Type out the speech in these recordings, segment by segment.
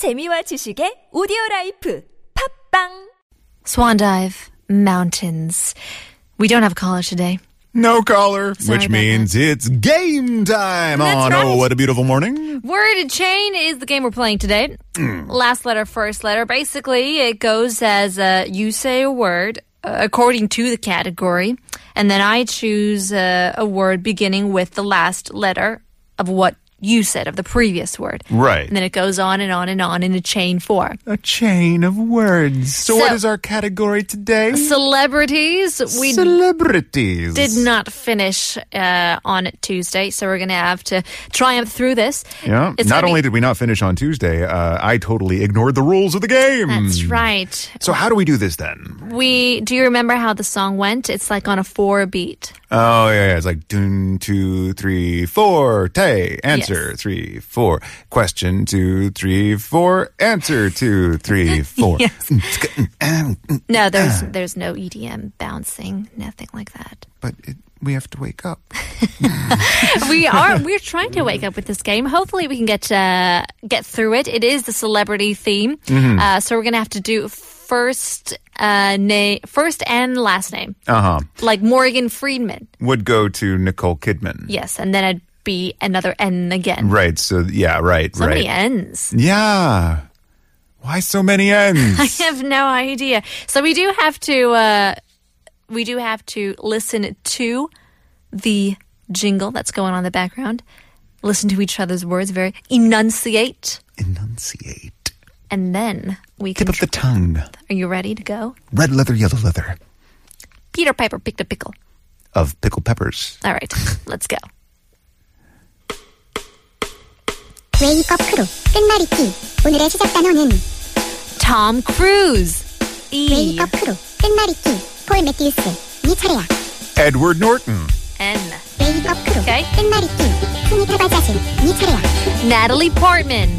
재미와 지식의 오디오 라이프 팝빵 Swan dive, mountains. We don't have a caller today. No caller, Sorry which about means it's game time That's on right. Oh What a Beautiful Morning. Word chain is the game we're playing today. Last letter, first letter. Basically, it goes as uh, you say a word uh, according to the category, and then I choose uh, a word beginning with the last letter of what you said of the previous word. Right. And then it goes on and on and on in a chain form. A chain of words. So, So- what is our category today? Celebrities, we Celebrities. did not finish uh, on Tuesday, so we're going to have to triumph through this. Yeah. It's Not only be- did we not finish on Tuesday, uh, I totally ignored the rules of the game. That's right. So, how do we do this then? We do you remember how the song went? It's like on a four beat. Oh, yeah, yeah. It's like dun, two, three, four, tay. Answer, Yes. three, four. Question, two, three, four. Answer, two, three, four. Yes. Mm, mm, ah, mm, no, there's ah. there's no EDM bouncing, nothing like that. But it, we have to wake up. We are we're trying to wake up with this game. Hopefully, we can get uh, get through it. It is the celebrity theme, mm-hmm. uh, so we're gonna have to do first uh, name, first and last name, Uh huh. like Morgan Freeman. Would go to Nicole Kidman. Yes, and then it'd be another N again. Right. So, yeah, right, So right. many N's. Yeah. Why so many N's? I have no idea. So we do have to uh, we do have to listen to the jingle that's going on in the background. Listen to each other's words, very enunciate, Enunciate. and then we can. Tip of the tongue. Are you ready to go? Red leather, yellow leather. Peter Piper picked a pickle. Of pickled peppers. All right, let's go. 웨이크업 크루 끝말잇기 오늘의 시작 단어는 Tom Cruise. E 웨이크업 크루 끝말잇기 폴 매튜스 네 차례야 Edward Norton. N. 웨이크업 크루 오케이. 끝말잇기 스미타 바자신 네 차례야 Natalie Portman.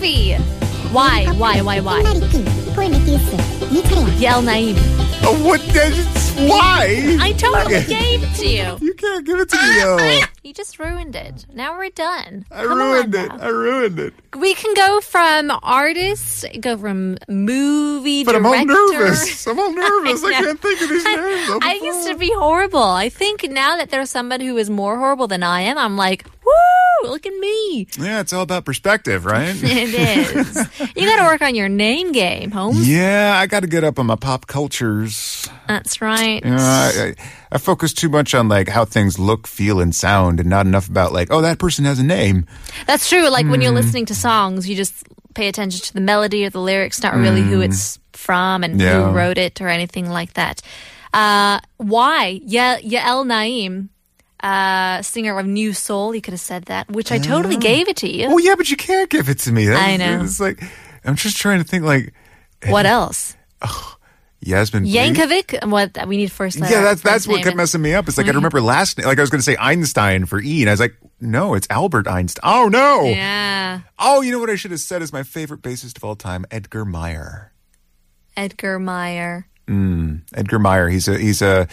Sophie. Why? Why? Why? Why? Yael Naim. Oh, what? That's why? I totally gave it to you. You can't give it to me, ah, yo. Ah, ah. You just ruined it. Now we're done. I Come ruined it. Now. I ruined it. We can go from artists. go from movie but director. I'm all nervous. I'm all nervous. I, I can't think of these names. I'm i used to be horrible. I think now that there's somebody who is more horrible than I am, I'm like, woo! Look at me. Yeah, it's all about perspective, right? It is. you got to work on your name game, Holmes. yeah, I got to get up on my pop cultures. That's right. You know, I, I, I focus too much on like how things look, feel, and sound, and not enough about like, oh, that person has a name. That's true. Like when Hmm. you're listening to songs, you just pay attention to the melody or the lyrics, not really who it's from and Hmm. Yeah. who wrote it or anything like that. Uh, why? Ya- Yael Naim, uh, singer of New Soul, you could have said that, which I totally gave it to you. Oh yeah, but you can't give it to me. That's, I know. It's like I'm just trying to think like What else? Yasmin. Yankovic? What? We need first letter. Yeah, that's first that's what name kept messing me up. It's like I remember last name. Like I was going to say Einstein for E, and I was like, no, it's Albert Einstein. Oh no. Yeah. Oh, you know what I should have said is my favorite bassist of all time, Edgar Meyer. Edgar Meyer. Edgar Meyer. He's a he's a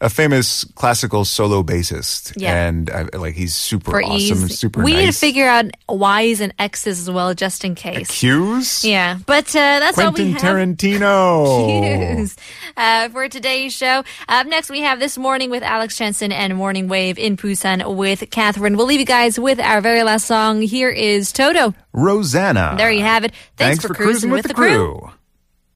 a famous classical solo bassist, Yeah. and uh, like he's super For awesome, ease. super. we nice. need to figure out Y's and X's as well, just in case. cues. Yeah, but uh, that's all we Quentin have. Tarantino. Cues uh, for today's show. Up next, we have This Morning with Alex Jensen and Morning Wave in Busan with Catherine. We'll leave you guys with our very last song. Here is Toto. Rosanna. There you have it. Thanks, Thanks for cruising with the crew.